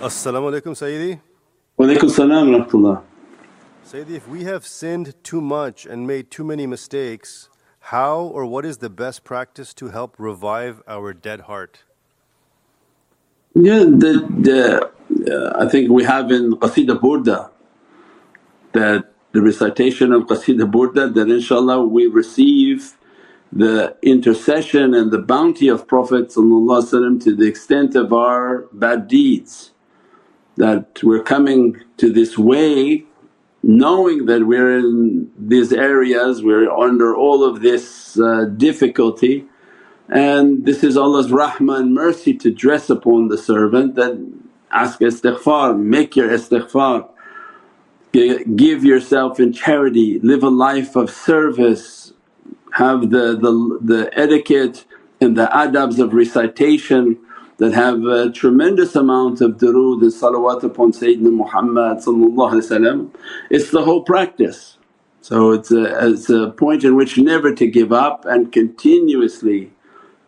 Assalamu alaikum, Sayyidi. Wa alaikum salam rahmatullah. Sayyidi, if we have sinned too much and made too many mistakes, how or what is the best practice to help revive our dead heart? Yeah, the, the, uh, I think we have in Qasida Burda that the recitation of Qasida Burda that inshaAllah we receive the intercession and the bounty of Prophet to the extent of our bad deeds. That we're coming to this way knowing that we're in these areas, we're under all of this uh, difficulty and this is Allah's rahmah and mercy to dress upon the servant that ask istighfar, make your istighfar, give yourself in charity, live a life of service, have the, the, the etiquette and the adabs of recitation that have a tremendous amount of durood and salawat upon Sayyidina Muhammad It's the whole practice. So it's a, it's a point in which never to give up and continuously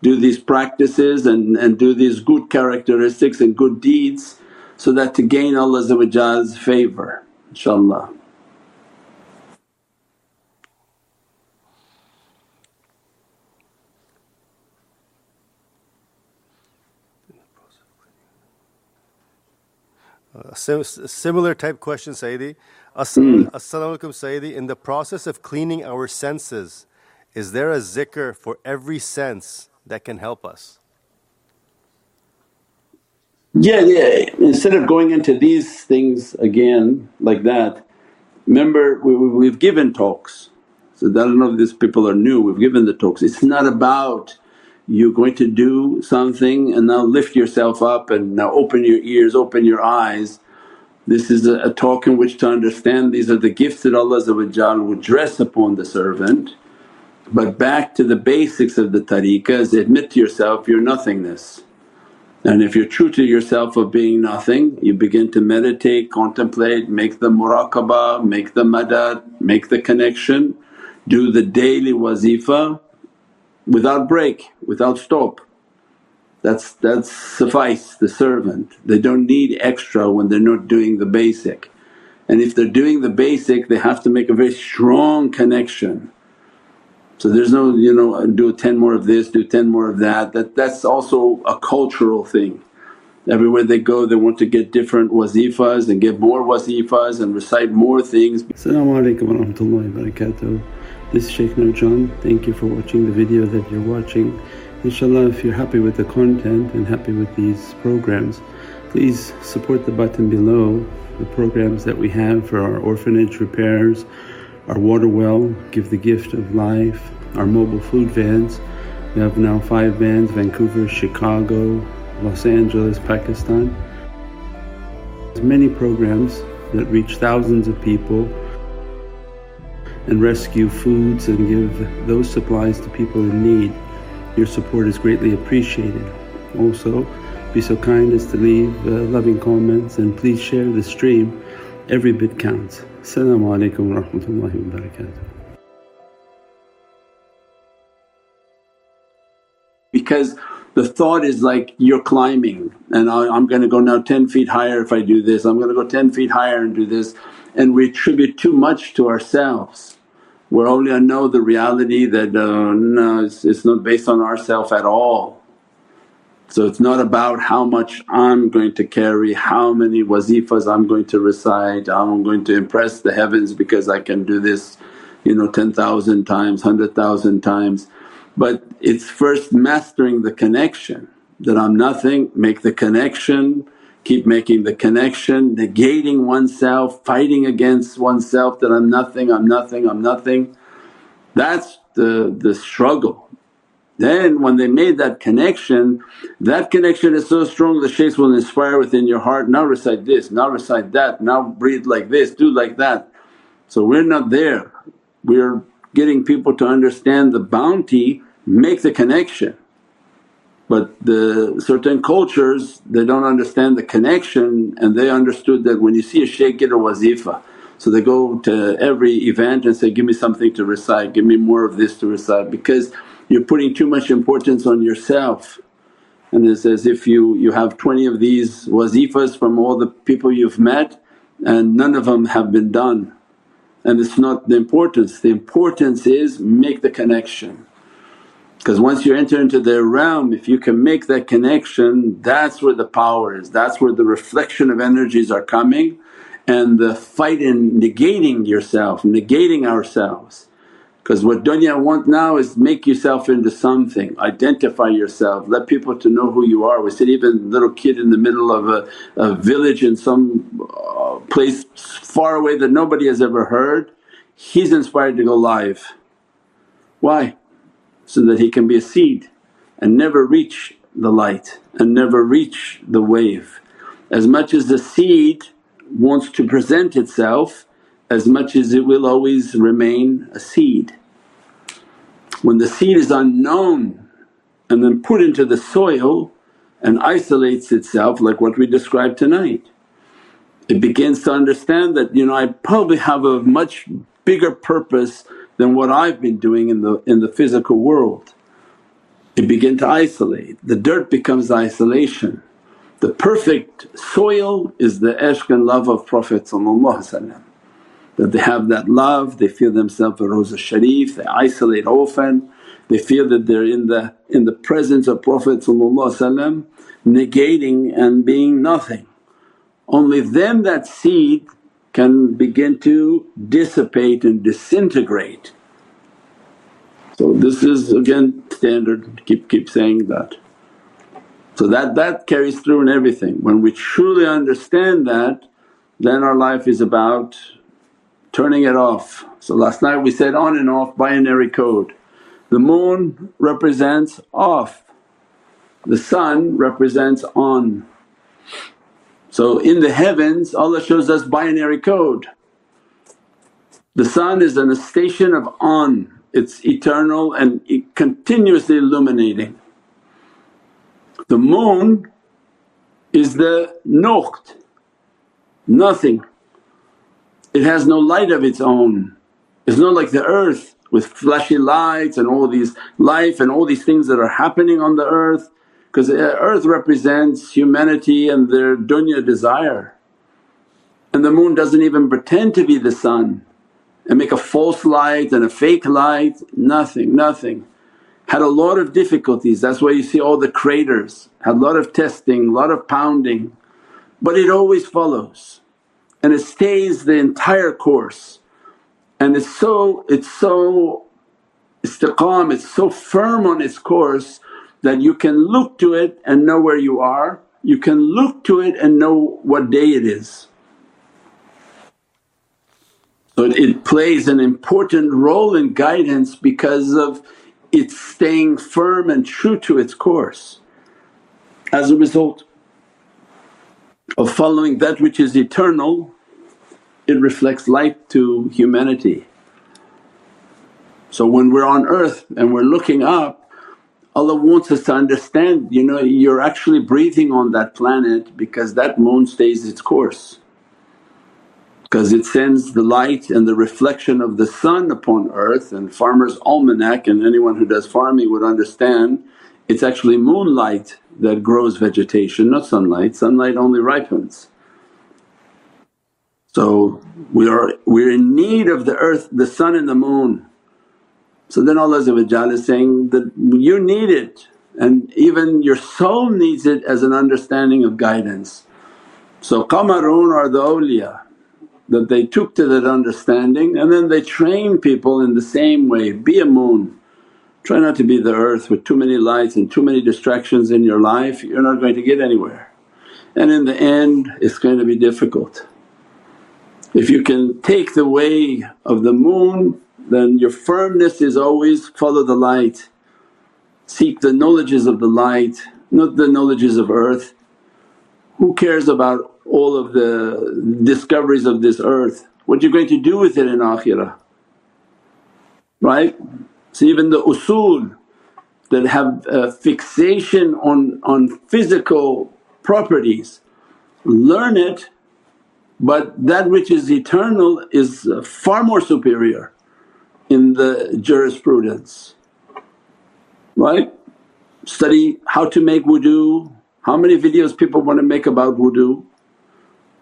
do these practices and, and do these good characteristics and good deeds so that to gain Allah's favour inshaAllah. Uh, Sim- similar type question Sayyidi. As-salamu hmm. alaykum Sayyidi, in the process of cleaning our senses, is there a zikr for every sense that can help us? Yeah, yeah. Instead of going into these things again like that, remember we, we, have given talks. So I don't know if these people are new, we've given the talks. It's not about you're going to do something and now lift yourself up and now open your ears, open your eyes. This is a, a talk in which to understand these are the gifts that Allah would dress upon the servant. But back to the basics of the tariqah admit to yourself your nothingness. And if you're true to yourself of being nothing, you begin to meditate, contemplate, make the muraqabah, make the madad, make the connection, do the daily wazifa without break, without stop. That's, that's suffice the servant. They don't need extra when they're not doing the basic. And if they're doing the basic they have to make a very strong connection. So there's no, you know, do 10 more of this, do 10 more of that, that that's also a cultural thing. Everywhere they go they want to get different wazifas and get more wazifas and recite more things. Wa rahmatullahi wa barakatuh. This is Shaykh Nurjan, thank you for watching the video that you're watching. Inshallah if you're happy with the content and happy with these programs please support the button below the programs that we have for our orphanage repairs, our water well, Give the Gift of Life, our mobile food vans. We have now five vans Vancouver, Chicago, Los Angeles, Pakistan. There's many programs that reach thousands of people and rescue foods and give those supplies to people in need. Your support is greatly appreciated. Also, be so kind as to leave uh, loving comments and please share the stream. Every bit counts. Assalamu alaikum wa rahmatullahi wa barakatuh. Because the thought is like you're climbing and I, am going to go now 10 feet higher if I do this, I'm going to go 10 feet higher and do this and we attribute too much to ourselves. Where awliya know the reality that uh, no it's, it's not based on ourself at all. So it's not about how much I'm going to carry, how many wazifas I'm going to recite, I'm going to impress the heavens because I can do this you know 10,000 times, 100,000 times. But it's first mastering the connection that I'm nothing, make the connection keep making the connection, negating oneself, fighting against oneself that I'm nothing, I'm nothing, I'm nothing. That's the, the struggle. Then when they made that connection, that connection is so strong the shaykhs will inspire within your heart, now recite this, now recite that, now breathe like this, do like that. So we're not there, we're getting people to understand the bounty, make the connection. But the certain cultures they don't understand the connection and they understood that when you see a shaykh get a wazifa so they go to every event and say, give me something to recite, give me more of this to recite because you're putting too much importance on yourself. and it's as if you, you have 20 of these wazifas from all the people you've met and none of them have been done. And it's not the importance, the importance is make the connection. Because once you enter into their realm, if you can make that connection, that's where the power is, that's where the reflection of energies are coming and the fight in negating yourself, negating ourselves. Because what dunya want now is make yourself into something, identify yourself, let people to know who you are. We said even little kid in the middle of a, a village in some uh, place far away that nobody has ever heard, he's inspired to go live. Why? So that he can be a seed and never reach the light and never reach the wave. As much as the seed wants to present itself, as much as it will always remain a seed. When the seed is unknown and then put into the soil and isolates itself like what we described tonight, it begins to understand that, you know, I probably have a much bigger purpose than what I've been doing in the, in the physical world. It begin to isolate, the dirt becomes isolation. The perfect soil is the ishq and love of Prophet that they have that love, they feel themselves a Rawza Sharif, they isolate often, they feel that they're in the, in the presence of Prophet negating and being nothing. Only then that seed can begin to dissipate and disintegrate. So this is again standard, keep, keep saying that. So that, that carries through in everything. When we truly understand that then our life is about turning it off. So last night we said on and off binary code. The moon represents off, the sun represents on. So in the heavens Allah shows us binary code. The sun is in a station of on, it's eternal and continuously illuminating. The moon is the noqt, nothing it has no light of its own. It's not like the earth with flashy lights and all these life and all these things that are happening on the earth because uh, earth represents humanity and their dunya desire. And the moon doesn't even pretend to be the sun and make a false light and a fake light, nothing, nothing. Had a lot of difficulties, that's why you see all the craters, had a lot of testing, a lot of pounding, but it always follows. And it stays the entire course. And it's so it's so istiqam, it's so firm on its course that you can look to it and know where you are, you can look to it and know what day it is. So it plays an important role in guidance because of its staying firm and true to its course. As a result, of following that which is eternal, it reflects light to humanity. So when we're on earth and we're looking up, Allah wants us to understand, you know, you're actually breathing on that planet because that moon stays its course. Because it sends the light and the reflection of the sun upon earth and farmer's almanac and anyone who does farming would understand it's actually moonlight that grows vegetation not sunlight, sunlight only ripens. So we are we're in need of the earth, the sun and the moon. So then Allah is saying that you need it and even your soul needs it as an understanding of guidance. So qamarun are the awliya that they took to that understanding and then they train people in the same way, be a moon. Try not to be the earth with too many lights and too many distractions in your life, you're not going to get anywhere. And in the end it's going to be difficult. If you can take the way of the moon then your firmness is always follow the light, seek the knowledges of the light not the knowledges of earth. Who cares about all of the discoveries of this earth? What you're going to do with it in akhirah? Right? So even the usul that have a fixation on, on physical properties, learn it but that which is eternal is far more superior in the jurisprudence, right? study how to make wudu. How many videos people want to make about wudu?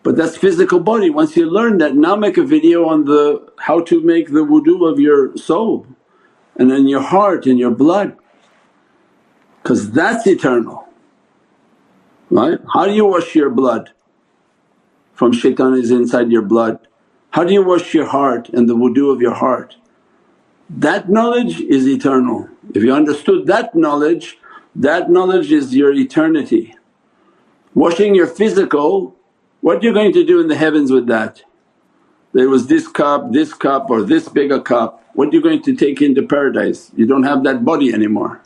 But that's physical body. Once you learn that now make a video on the how to make the wudu of your soul and then your heart and your blood because that's eternal right. How do you wash your blood from shaitan is inside your blood? How do you wash your heart and the wudu of your heart? That knowledge is eternal. If you understood that knowledge, that knowledge is your eternity. Washing your physical, what you're going to do in the heavens with that? There was this cup, this cup or this bigger cup, what are you going to take into paradise? You don't have that body anymore.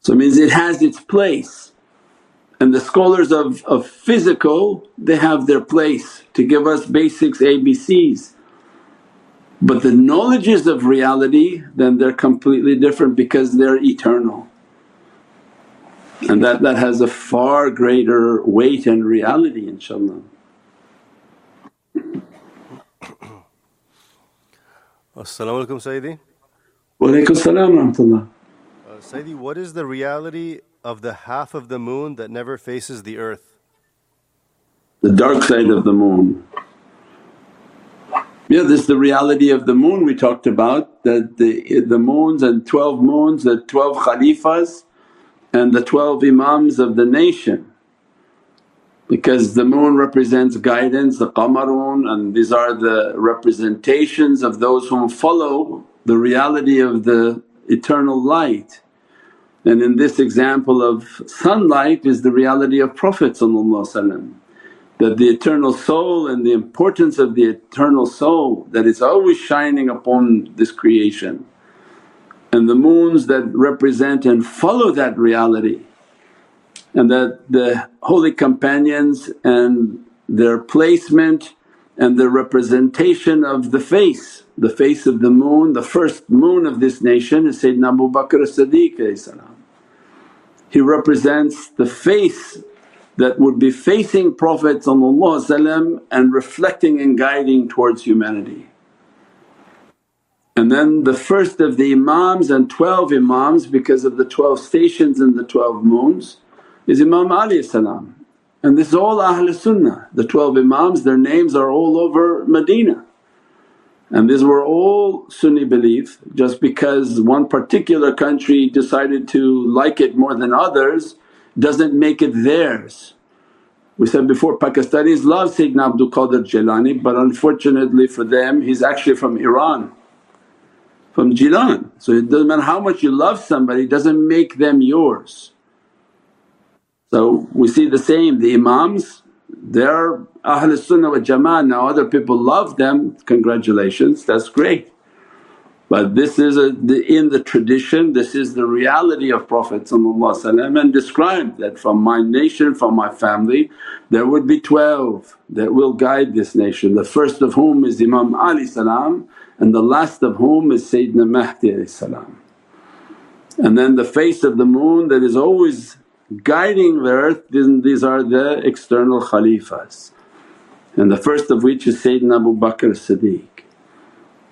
So it means it has its place and the scholars of, of physical they have their place to give us basics ABCs. But the knowledges of reality then they're completely different because they're eternal and that, that has a far greater weight and reality inshaAllah. As-salamu alaykum Sayyidi. Wa alaykum salam rahmatullah. Uh, Sayyidi, what is the reality of the half of the moon that never faces the earth? The dark side of the moon. Yeah, this is the reality of the moon we talked about that the, the moons and 12 moons, the 12 khalifas and the 12 imams of the nation because the moon represents guidance, the qamarun and these are the representations of those whom follow the reality of the eternal light. And in this example of sunlight is the reality of Prophet that the eternal soul and the importance of the eternal soul that is always shining upon this creation. And the moons that represent and follow that reality. And that the holy companions and their placement and the representation of the face, the face of the moon, the first moon of this nation is Sayyidina Abu Bakr as-Siddiq He represents the face that would be facing Prophet and reflecting and guiding towards humanity. And then the first of the Imams and 12 Imams because of the 12 stations and the 12 moons is Imam Ali and this is all Ahlul Sunnah. The 12 Imams their names are all over Medina and these were all Sunni belief just because one particular country decided to like it more than others doesn't make it theirs. We said before Pakistanis love Sayyidina Abdul Qadir Jilani but unfortunately for them he's actually from Iran from Jilan. So it doesn't matter how much you love somebody doesn't make them yours. So we see the same, the Imams they're Ahlul Sunnah wa Jama'ah now other people love them, congratulations that's great. But this is a, the, in the tradition, this is the reality of Prophet and described that from my nation, from my family there would be 12 that will guide this nation. The first of whom is Imam Ali and the last of whom is Sayyidina Mahdi. And then the face of the moon that is always guiding the earth these are the external khalifas and the first of which is Sayyidina Abu Bakr Siddiq.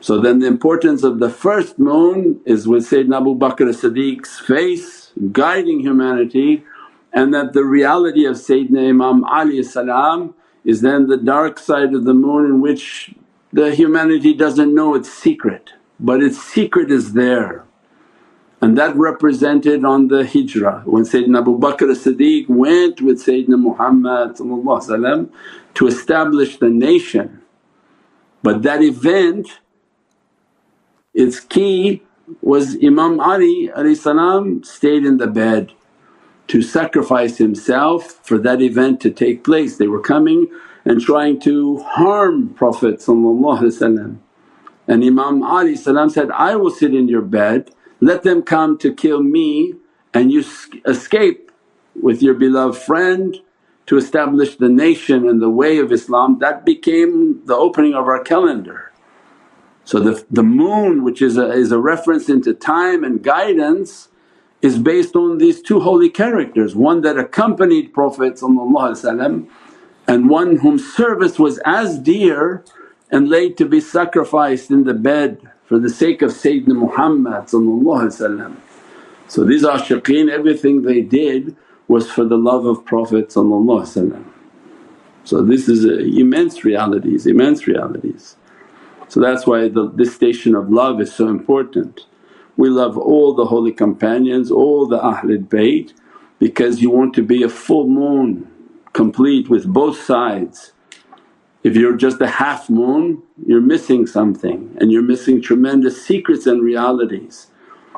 So then the importance of the first moon is with Sayyidina Abu Bakr as Siddiq's face guiding humanity and that the reality of Sayyidina Imam Ali salam is then the dark side of the moon in which the humanity doesn't know its secret but its secret is there and that represented on the hijrah when Sayyidina Abu Bakr as-Siddiq went with Sayyidina Muhammad to establish the nation. But that event its key was Imam Ali stayed in the bed to sacrifice himself for that event to take place. They were coming and trying to harm Prophet and Imam Ali said, I will sit in your bed let them come to kill me and you escape with your beloved friend to establish the nation and the way of Islam that became the opening of our calendar. So the, the moon which is a, is a reference into time and guidance is based on these two holy characters, one that accompanied Prophet and one whom service was as dear and laid to be sacrificed in the bed for the sake of Sayyidina Muhammad So these ashiqeen everything they did was for the love of Prophet So this is immense realities, immense realities. So that's why the, this station of love is so important. We love all the holy companions, all the Ahlul Bayt because you want to be a full moon complete with both sides. If you're just a half moon you're missing something and you're missing tremendous secrets and realities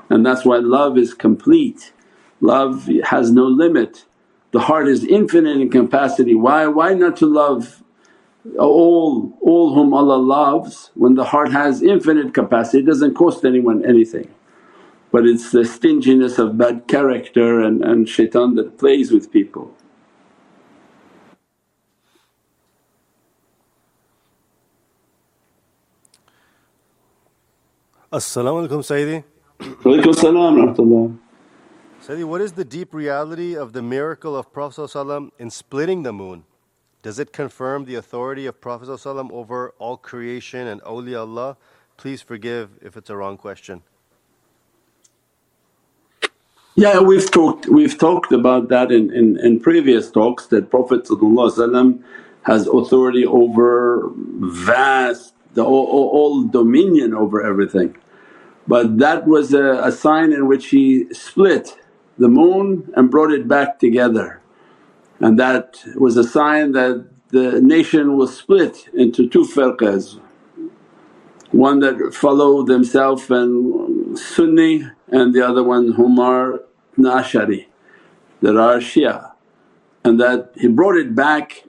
and that's why love is complete. Love has no limit. The heart is infinite in capacity. Why, why not to love all, all whom Allah loves when the heart has infinite capacity, it doesn't cost anyone anything. But it's the stinginess of bad character and, and shaitan that plays with people. As-salamu alaykum Sayyidi. Walaykum salam Sayyidi, what is the deep reality of the miracle of Prophet in splitting the moon? Does it confirm the authority of Prophet over all creation and awliyaullah? Please forgive if it's a wrong question. Yeah, we've talked we've talked about that in, in, in previous talks that Prophet has authority over vast the all, all, dominion over everything. But that was a, a sign in which he split the moon and brought it back together and that was a sign that the nation was split into two firqas. One that follow themselves and Sunni and the other one whom are Ashari that are Shia. And that he brought it back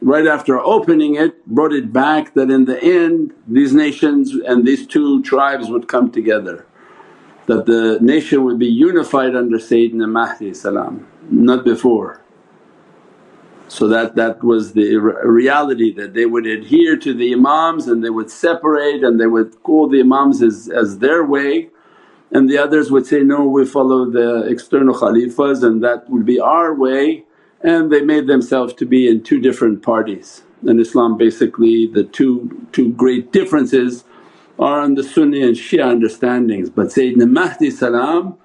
right after opening it brought it back that in the end these nations and these two tribes would come together. That the nation would be unified under Sayyidina Mahdi salam, not before. So that, that was the reality that they would adhere to the Imams and they would separate and they would call the Imams as, as their way. And the others would say, no we follow the external Khalifas and that would be our way. And they made themselves to be in two different parties. In Islam basically the two, two great differences are on the Sunni and Shia understandings. But Sayyidina Mahdi salam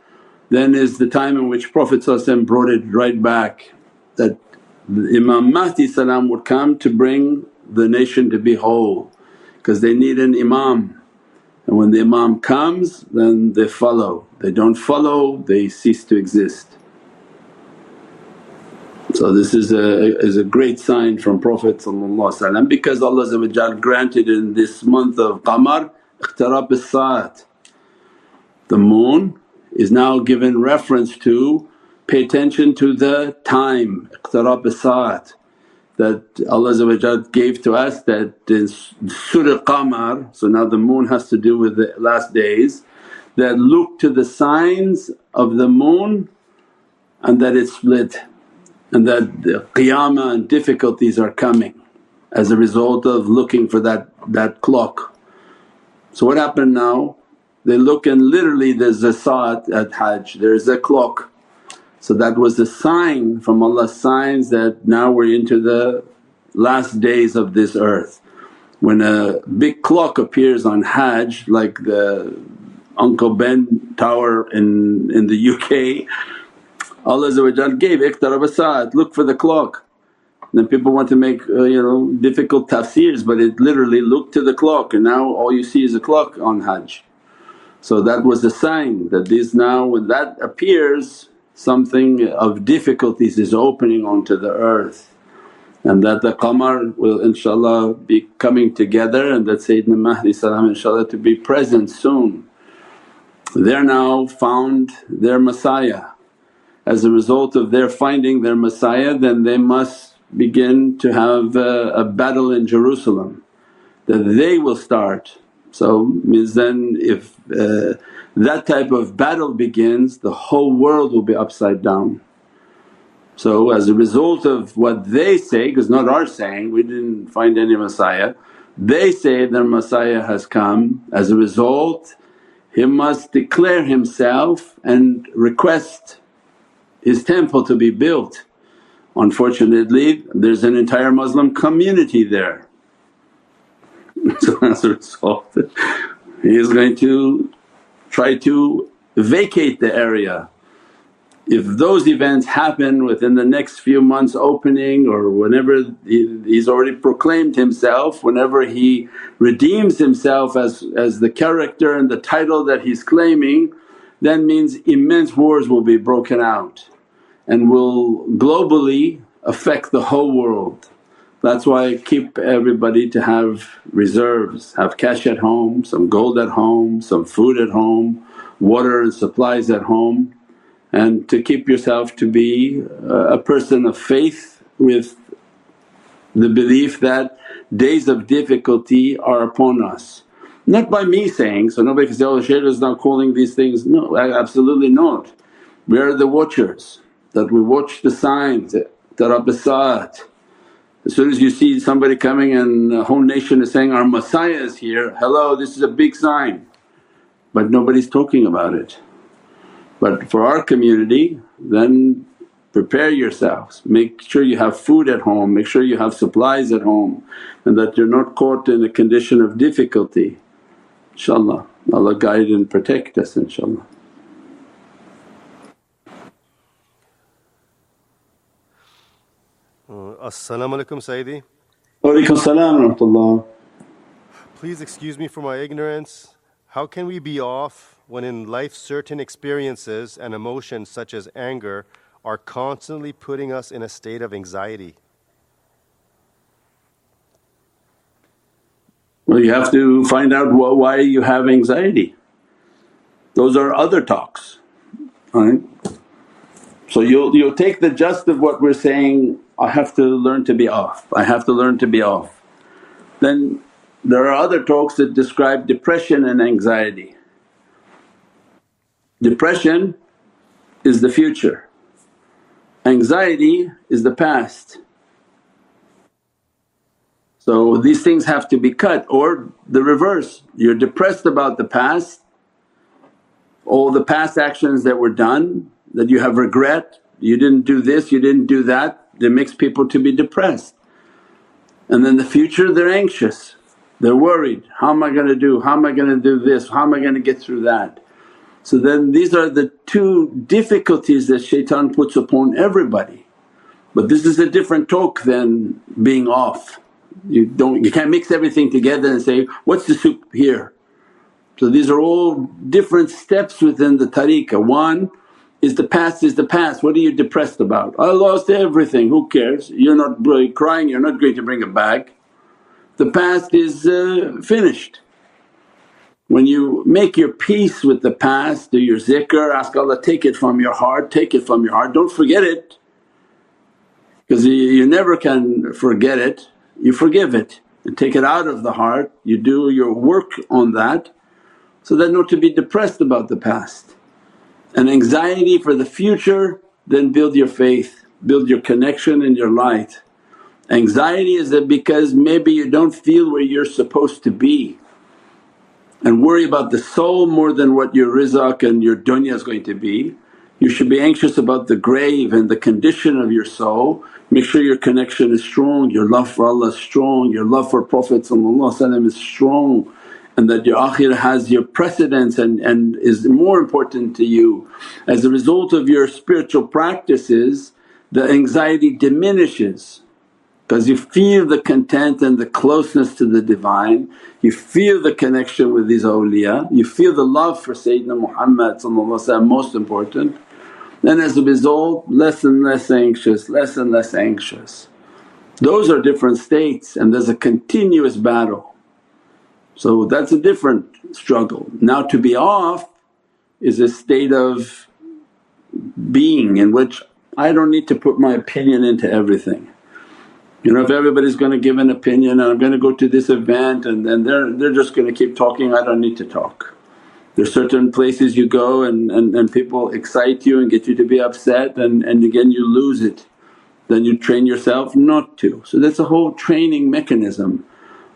then is the time in which Prophet brought it right back that Imam Mahdi salam would come to bring the nation to be whole because they need an Imam. And when the Imam comes then they follow, they don't follow they cease to exist. So this is a, is a great sign from Prophet because Allah granted in this month of Qamar iqtarab as The moon is now given reference to pay attention to the time iqtarab as that Allah gave to us that in Surah Qamar, so now the moon has to do with the last days that look to the signs of the moon and that it's split and that the qiyamah and difficulties are coming as a result of looking for that, that clock. So what happened now? They look and literally there's a saat at Hajj, there's a clock. So that was a sign from Allah's signs that now we're into the last days of this earth. When a big clock appears on Hajj like the Uncle Ben Tower in, in the UK Allah gave iqtarab sa'at, look for the clock. And then people want to make uh, you know difficult tafsirs but it literally look to the clock and now all you see is a clock on Hajj. So that was the sign that this now when that appears something of difficulties is opening onto the earth and that the qamar will inshaAllah be coming together and that Sayyidina Mahdi salam inshaAllah to be present soon. They're now found their Messiah as a result of their finding their Messiah then they must begin to have a, a battle in Jerusalem that they will start. So means then if uh, that type of battle begins the whole world will be upside down. So as a result of what they say because not our saying, we didn't find any Messiah, they say their Messiah has come as a result he must declare himself and request his temple to be built. Unfortunately there's an entire Muslim community there. so as a result he is going to try to vacate the area. If those events happen within the next few months opening or whenever he's already proclaimed himself, whenever he redeems himself as, as the character and the title that he's claiming, then means immense wars will be broken out and will globally affect the whole world. That's why I keep everybody to have reserves, have cash at home, some gold at home, some food at home, water and supplies at home and to keep yourself to be uh, a person of faith with the belief that days of difficulty are upon us. Not by me saying, so nobody can say, oh Shaykh is not calling these things, no absolutely not. We are the watchers that we watch the signs, that are tarab as soon as you see somebody coming and the whole nation is saying, our Messiah is here, hello this is a big sign but nobody's talking about it. But for our community then prepare yourselves, make sure you have food at home, make sure you have supplies at home and that you're not caught in a condition of difficulty. InshaAllah, Allah guide and protect us inshaAllah. Uh, As-salamu alaykum Sayyidi. Walaykum salam Please excuse me for my ignorance. How can we be off when in life certain experiences and emotions such as anger are constantly putting us in a state of anxiety? Well, you have to find out why you have anxiety. Those are other talks, right? So you'll, you'll take the gist of what we're saying, I have to learn to be off, I have to learn to be off. Then there are other talks that describe depression and anxiety. Depression is the future, anxiety is the past. So these things have to be cut or the reverse, you're depressed about the past, all the past actions that were done that you have regret, you didn't do this, you didn't do that, that makes people to be depressed. And then the future they're anxious they're worried, how am I going to do, how am I going to do this, how am I going to get through that. So then these are the two difficulties that shaitan puts upon everybody. But this is a different talk than being off. You don't you can't mix everything together and say, what's the soup here? So these are all different steps within the tariqah. One is the past is the past, what are you depressed about? I lost everything, who cares? You're not crying, you're not going to bring it back the past is uh, finished. When you make your peace with the past, do your zikr, ask Allah take it from your heart, take it from your heart, don't forget it because you, you never can forget it, you forgive it and take it out of the heart, you do your work on that so that not to be depressed about the past. And anxiety for the future then build your faith, build your connection and your light. Anxiety is that because maybe you don't feel where you're supposed to be and worry about the soul more than what your rizq and your dunya is going to be. You should be anxious about the grave and the condition of your soul. Make sure your connection is strong, your love for Allah is strong, your love for Prophet is strong and that your akhirah has your precedence and, and is more important to you. As a result of your spiritual practices the anxiety diminishes because you feel the content and the closeness to the Divine, you feel the connection with these awliya, you feel the love for Sayyidina Muhammad most important and as a result less and less anxious, less and less anxious. Those are different states and there's a continuous battle. So that's a different struggle. Now to be off is a state of being in which I don't need to put my opinion into everything. You know if everybody's going to give an opinion and I'm going to go to this event and then they're, they're just going to keep talking, I don't need to talk. There's certain places you go and, and, and people excite you and get you to be upset and, and again you lose it. Then you train yourself not to. So that's a whole training mechanism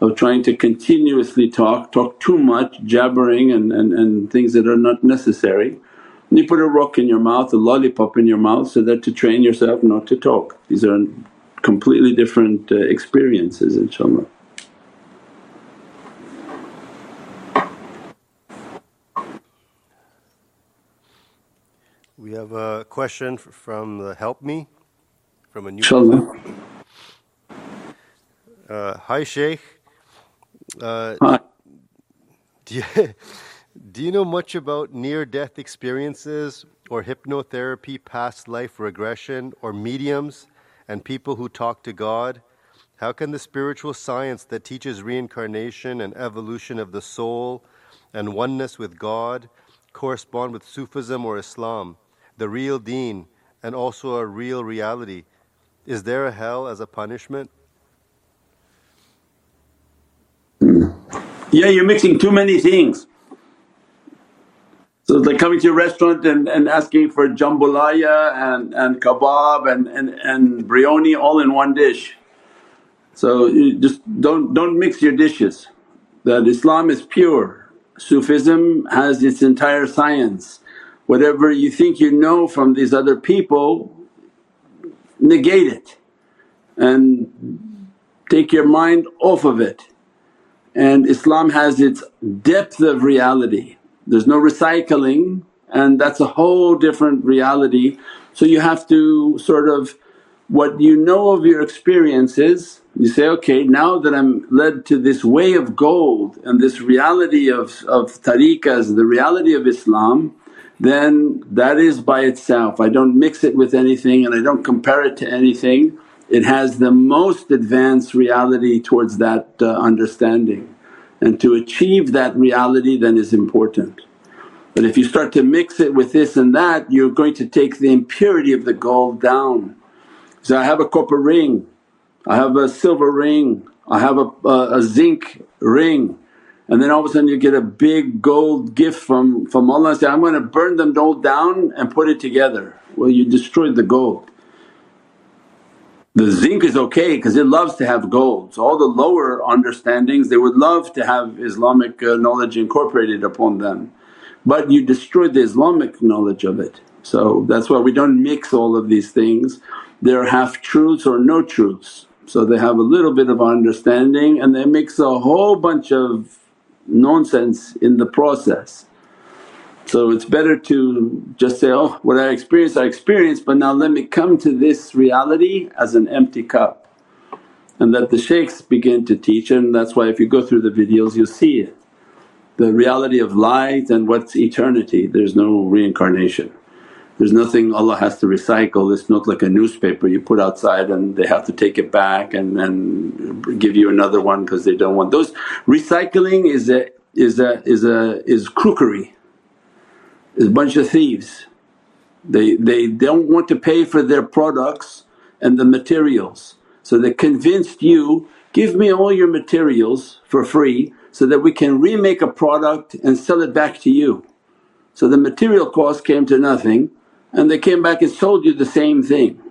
of trying to continuously talk, talk too much, jabbering and, and, and things that are not necessary. And you put a rock in your mouth, a lollipop in your mouth so that to train yourself not to talk. These are completely different uh, experiences inshaAllah. We have a question from the Help Me from a new. inshaAllah. Uh, hi, Sheikh. Uh, do, you, do you know much about near death experiences or hypnotherapy, past life regression, or mediums and people who talk to God? How can the spiritual science that teaches reincarnation and evolution of the soul and oneness with God correspond with Sufism or Islam, the real deen, and also a real reality? Is there a hell as a punishment? Yeah, you're mixing too many things. So it's like coming to a restaurant and, and asking for jambalaya and, and kebab and, and, and biryani all in one dish. So you just don't, don't mix your dishes. That Islam is pure, Sufism has its entire science. Whatever you think you know from these other people, negate it and take your mind off of it. And Islam has its depth of reality, there's no recycling and that's a whole different reality. So you have to sort of what you know of your experiences, you say, okay now that I'm led to this way of gold and this reality of, of tariqas, the reality of Islam then that is by itself. I don't mix it with anything and I don't compare it to anything. It has the most advanced reality towards that uh, understanding and to achieve that reality then is important. But if you start to mix it with this and that you're going to take the impurity of the gold down so I have a copper ring, I have a silver ring, I have a, a, a zinc ring and then all of a sudden you get a big gold gift from, from Allah and say, I'm going to burn them all down and put it together. Well you destroyed the gold. The zinc is okay because it loves to have gold. So all the lower understandings they would love to have Islamic uh, knowledge incorporated upon them but you destroy the Islamic knowledge of it. So that's why we don't mix all of these things they're half truths or no truths. So they have a little bit of understanding and they mix a whole bunch of nonsense in the process. So it's better to just say, oh what I experienced I experienced but now let me come to this reality as an empty cup. And that the shaykhs begin to teach and that's why if you go through the videos you'll see it. The reality of light and what's eternity, there's no reincarnation. There's nothing Allah has to recycle, it's not like a newspaper you put outside and they have to take it back and then give you another one because they don't want. Those recycling is a is a is a is crookery, is a bunch of thieves. They, they don't want to pay for their products and the materials. So they convinced you, give me all your materials for free so that we can remake a product and sell it back to you. So the material cost came to nothing and they came back and sold you the same thing.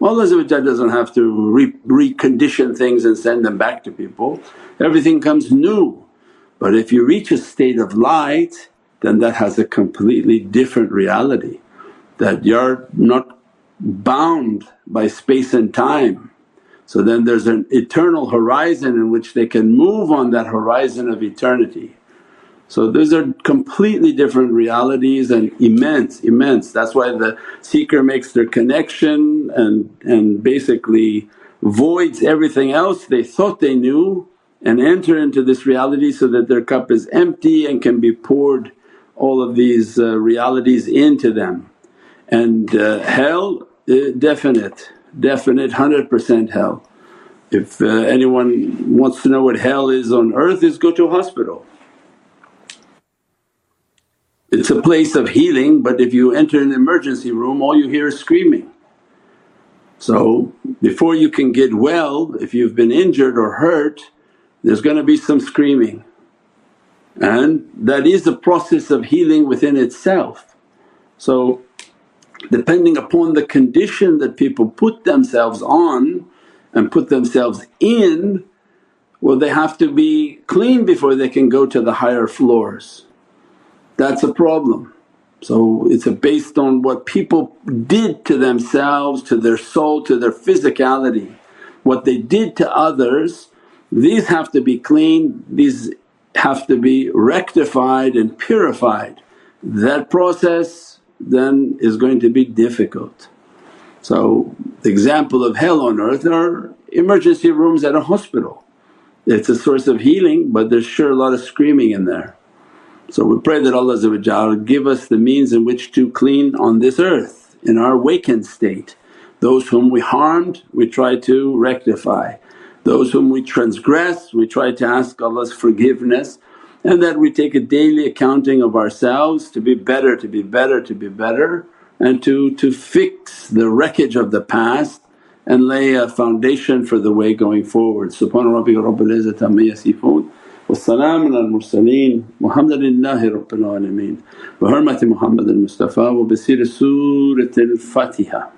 Allah doesn't have to re- recondition things and send them back to people, everything comes new. But if you reach a state of light then that has a completely different reality that you're not bound by space and time. So then there's an eternal horizon in which they can move on that horizon of eternity. So those are completely different realities and immense, immense. That's why the seeker makes their connection and, and basically voids everything else they thought they knew and enter into this reality so that their cup is empty and can be poured all of these uh, realities into them. And uh, hell uh, definite, definite 100% hell. If uh, anyone wants to know what hell is on earth is go to a hospital it's a place of healing but if you enter an emergency room all you hear is screaming. So before you can get well if you've been injured or hurt there's going to be some screaming and that is a process of healing within itself. So depending upon the condition that people put themselves on and put themselves in well they have to be clean before they can go to the higher floors that's a problem. So it's based on what people did to themselves, to their soul, to their physicality. What they did to others, these have to be cleaned, these have to be rectified and purified. That process then is going to be difficult. So the example of hell on earth are emergency rooms at a hospital. It's a source of healing but there's sure a lot of screaming in there. So we pray that Allah give us the means in which to clean on this earth in our awakened state. Those whom we harmed we try to rectify, those whom we transgress we try to ask Allah's forgiveness and that we take a daily accounting of ourselves to be better, to be better, to be better and to, to fix the wreckage of the past and lay a foundation for the way going forward. Subhana rabbika rabbil izzati amma yasifoon wa salaamun al mursaleen walhamdulillahi rabbil alameen. Bi hurmati Muhammad al Mustafa wa bi siri Surat al Fatiha.